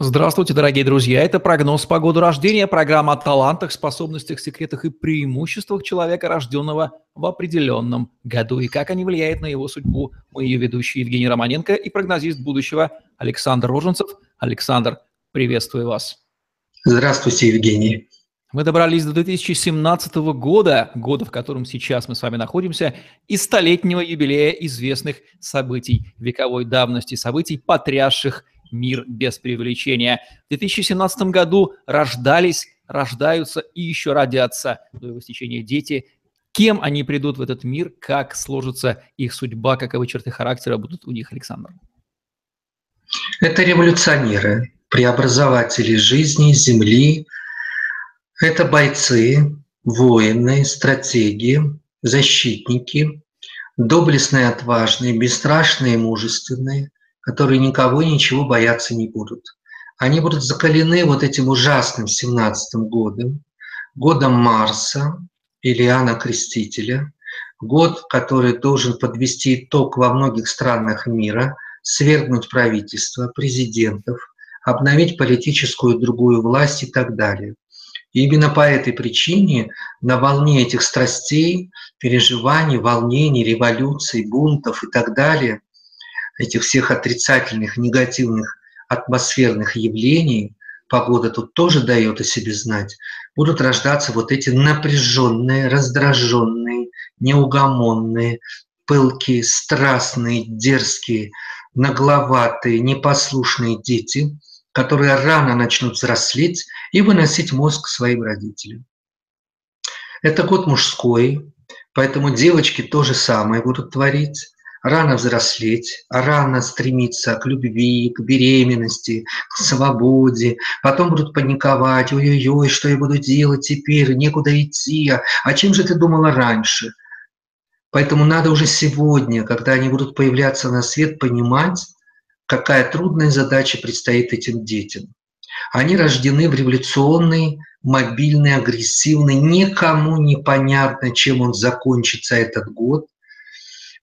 Здравствуйте, дорогие друзья. Это прогноз по году рождения, программа о талантах, способностях, секретах и преимуществах человека, рожденного в определенном году, и как они влияют на его судьбу. Мы ее ведущие Евгений Романенко и прогнозист будущего Александр Роженцев. Александр, приветствую вас. Здравствуйте, Евгений. Мы добрались до 2017 года, года, в котором сейчас мы с вами находимся, и столетнего юбилея известных событий вековой давности, событий, потрясших мир без преувеличения. В 2017 году рождались, рождаются и еще родятся до его стечения дети. Кем они придут в этот мир, как сложится их судьба, каковы черты характера будут у них, Александр? Это революционеры, преобразователи жизни, земли. Это бойцы, воины, стратеги, защитники, доблестные, отважные, бесстрашные, мужественные, которые никого и ничего бояться не будут. Они будут закалены вот этим ужасным 17 годом, годом Марса Иоанна Крестителя, год, который должен подвести итог во многих странах мира, свергнуть правительство, президентов, обновить политическую другую власть и так далее. И именно по этой причине на волне этих страстей, переживаний, волнений, революций, бунтов и так далее – этих всех отрицательных, негативных атмосферных явлений, погода тут тоже дает о себе знать, будут рождаться вот эти напряженные, раздраженные, неугомонные, пылкие, страстные, дерзкие, нагловатые, непослушные дети, которые рано начнут взрослеть и выносить мозг своим родителям. Это год мужской, поэтому девочки то же самое будут творить рано взрослеть, рано стремиться к любви, к беременности, к свободе. Потом будут паниковать, ой-ой-ой, что я буду делать теперь, некуда идти, а, а чем же ты думала раньше? Поэтому надо уже сегодня, когда они будут появляться на свет, понимать, какая трудная задача предстоит этим детям. Они рождены в революционный, мобильный, агрессивный, никому непонятно, чем он закончится этот год.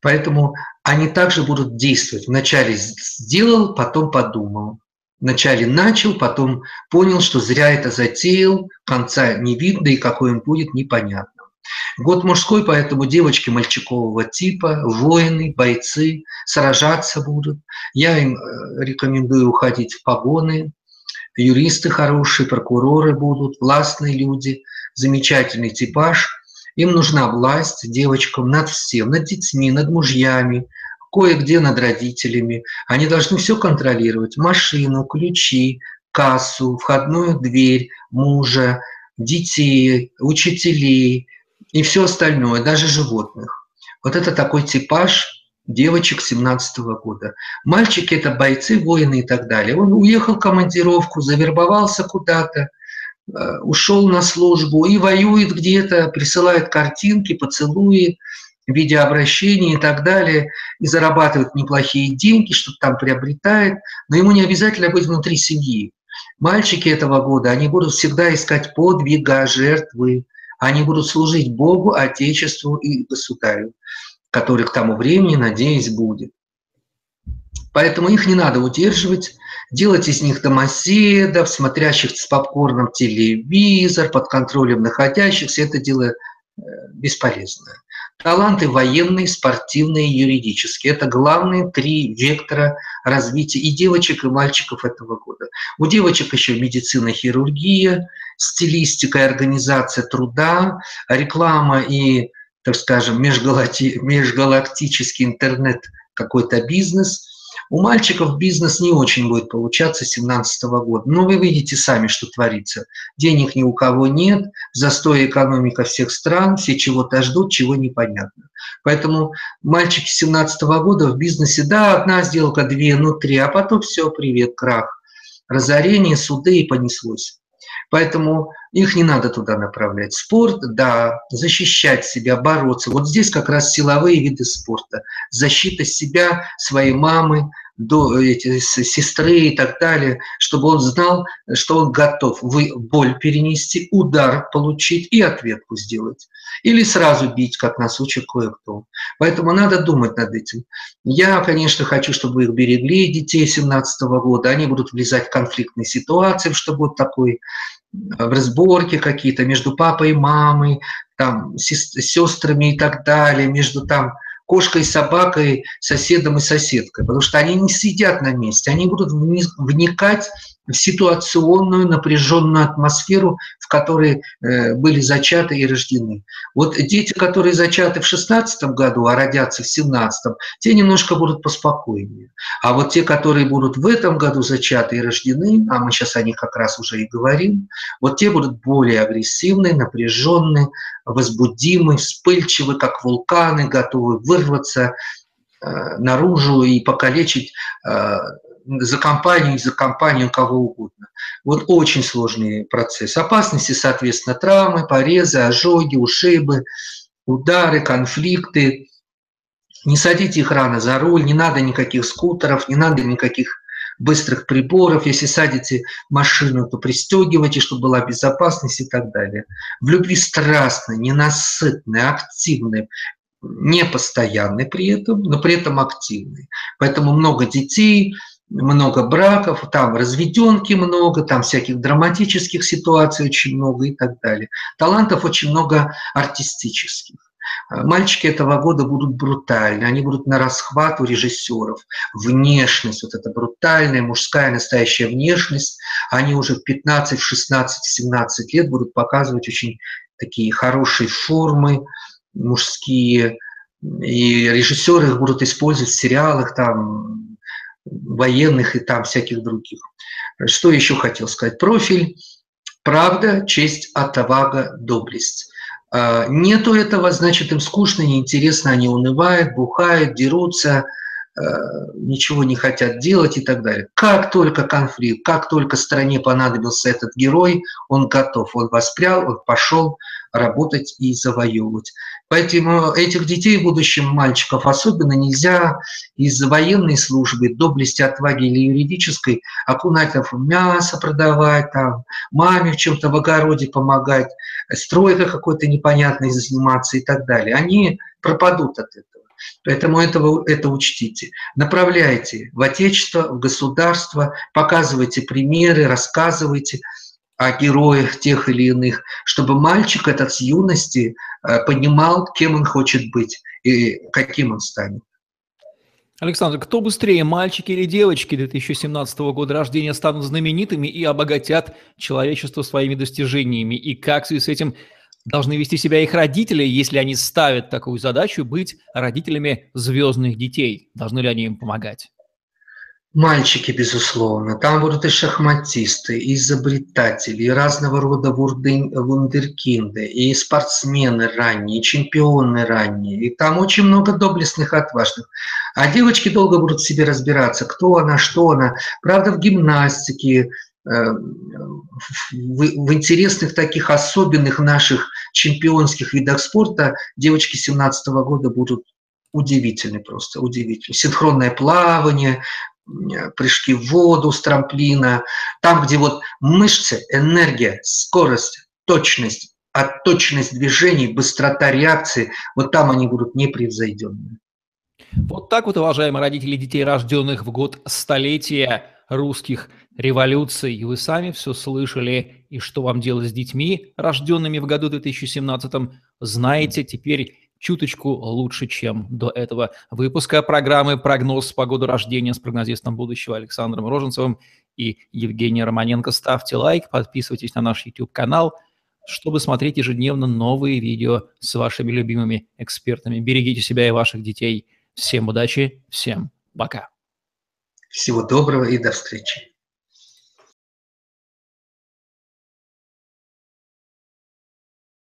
Поэтому они также будут действовать. Вначале сделал, потом подумал. Вначале начал, потом понял, что зря это затеял, конца не видно и какой он будет, непонятно. Год мужской, поэтому девочки мальчикового типа, воины, бойцы, сражаться будут. Я им э, рекомендую уходить в погоны. Юристы хорошие, прокуроры будут, властные люди, замечательный типаж – им нужна власть девочкам над всем, над детьми, над мужьями, кое-где над родителями. Они должны все контролировать. Машину, ключи, кассу, входную дверь мужа, детей, учителей и все остальное, даже животных. Вот это такой типаж девочек 17 -го года. Мальчики – это бойцы, воины и так далее. Он уехал в командировку, завербовался куда-то – ушел на службу и воюет где-то, присылает картинки, поцелуи, видеообращения и так далее, и зарабатывает неплохие деньги, что-то там приобретает, но ему не обязательно быть внутри семьи. Мальчики этого года, они будут всегда искать подвига, жертвы, они будут служить Богу, Отечеству и Государю, который к тому времени, надеюсь, будет. Поэтому их не надо удерживать, делать из них домоседов, смотрящих с попкорном телевизор, под контролем находящихся, это дело э, бесполезное. Таланты военные, спортивные, юридические. Это главные три вектора развития и девочек, и мальчиков этого года. У девочек еще медицина, хирургия, стилистика и организация труда, реклама и, так скажем, межгалакти- межгалактический интернет, какой-то бизнес – у мальчиков бизнес не очень будет получаться 2017 года. Но вы видите сами, что творится. Денег ни у кого нет, застой экономика всех стран, все чего-то ждут, чего непонятно. Поэтому мальчики 2017 года в бизнесе, да, одна сделка, две, ну три, а потом все, привет, крах. Разорение, суды и понеслось. Поэтому их не надо туда направлять. Спорт, да, защищать себя, бороться. Вот здесь как раз силовые виды спорта. Защита себя, своей мамы, до, эти, сестры и так далее, чтобы он знал, что он готов вы, боль перенести, удар получить и ответку сделать. Или сразу бить, как нас учит кое-кто. Поэтому надо думать над этим. Я, конечно, хочу, чтобы их берегли, детей 17 года. Они будут влезать в конфликтные ситуации, чтобы вот такой в разборке какие-то между папой и мамой, там, сестрами и так далее, между там кошкой, собакой, соседом и соседкой, потому что они не сидят на месте, они будут вникать в ситуационную напряженную атмосферу, в которой э, были зачаты и рождены. Вот дети, которые зачаты в 16 году, а родятся в 17, те немножко будут поспокойнее. А вот те, которые будут в этом году зачаты и рождены, а мы сейчас о них как раз уже и говорим, вот те будут более агрессивные, напряженные, возбудимы, вспыльчивы, как вулканы, готовы вырваться э, наружу и покалечить э, за компанию, за компанию кого угодно. Вот очень сложный процесс. Опасности, соответственно, травмы, порезы, ожоги, ушибы, удары, конфликты. Не садите их рано за руль, не надо никаких скутеров, не надо никаких быстрых приборов. Если садите машину, то пристегивайте, чтобы была безопасность и так далее. В любви страстной, ненасытной, активной, непостоянный при этом, но при этом активный. Поэтому много детей, много браков, там разведенки много, там всяких драматических ситуаций очень много и так далее. Талантов очень много артистических. Мальчики этого года будут брутальны, они будут на расхват у режиссеров. Внешность, вот эта брутальная мужская настоящая внешность, они уже в 15, в 16, в 17 лет будут показывать очень такие хорошие формы мужские, и режиссеры их будут использовать в сериалах, там, военных и там всяких других. Что еще хотел сказать? Профиль правда, честь, отвага, доблесть. А, нету этого, значит, им скучно, неинтересно, они унывают, бухают, дерутся, а, ничего не хотят делать и так далее. Как только конфликт, как только стране понадобился этот герой, он готов, он воспрял, он пошел работать и завоевывать. Поэтому этих детей, в будущем мальчиков, особенно нельзя из военной службы, доблести, отваги или юридической окунать в мясо продавать, там, маме в чем-то в огороде помогать, стройкой какой-то непонятной заниматься и так далее. Они пропадут от этого. Поэтому этого, это учтите. Направляйте в Отечество, в государство, показывайте примеры, рассказывайте – о героях тех или иных, чтобы мальчик этот с юности э, понимал, кем он хочет быть и каким он станет. Александр, кто быстрее, мальчики или девочки 2017 года рождения станут знаменитыми и обогатят человечество своими достижениями? И как в связи с этим должны вести себя их родители, если они ставят такую задачу быть родителями звездных детей? Должны ли они им помогать? Мальчики, безусловно. Там будут и шахматисты, и изобретатели, и разного рода вундеркинды, и спортсмены ранние, и чемпионы ранние. И там очень много доблестных, отважных. А девочки долго будут в себе разбираться, кто она, что она. Правда, в гимнастике, э, в интересных таких особенных наших чемпионских видах спорта девочки 17 года будут удивительны просто, удивительны. Синхронное плавание, прыжки в воду с трамплина, там, где вот мышцы, энергия, скорость, точность, а точность движений, быстрота реакции, вот там они будут непревзойденными. Вот так вот, уважаемые родители детей, рожденных в год столетия русских революций, вы сами все слышали, и что вам делать с детьми, рожденными в году 2017, знаете теперь чуточку лучше, чем до этого выпуска программы «Прогноз по году рождения» с прогнозистом будущего Александром Роженцевым и Евгением Романенко. Ставьте лайк, подписывайтесь на наш YouTube-канал, чтобы смотреть ежедневно новые видео с вашими любимыми экспертами. Берегите себя и ваших детей. Всем удачи, всем пока. Всего доброго и до встречи.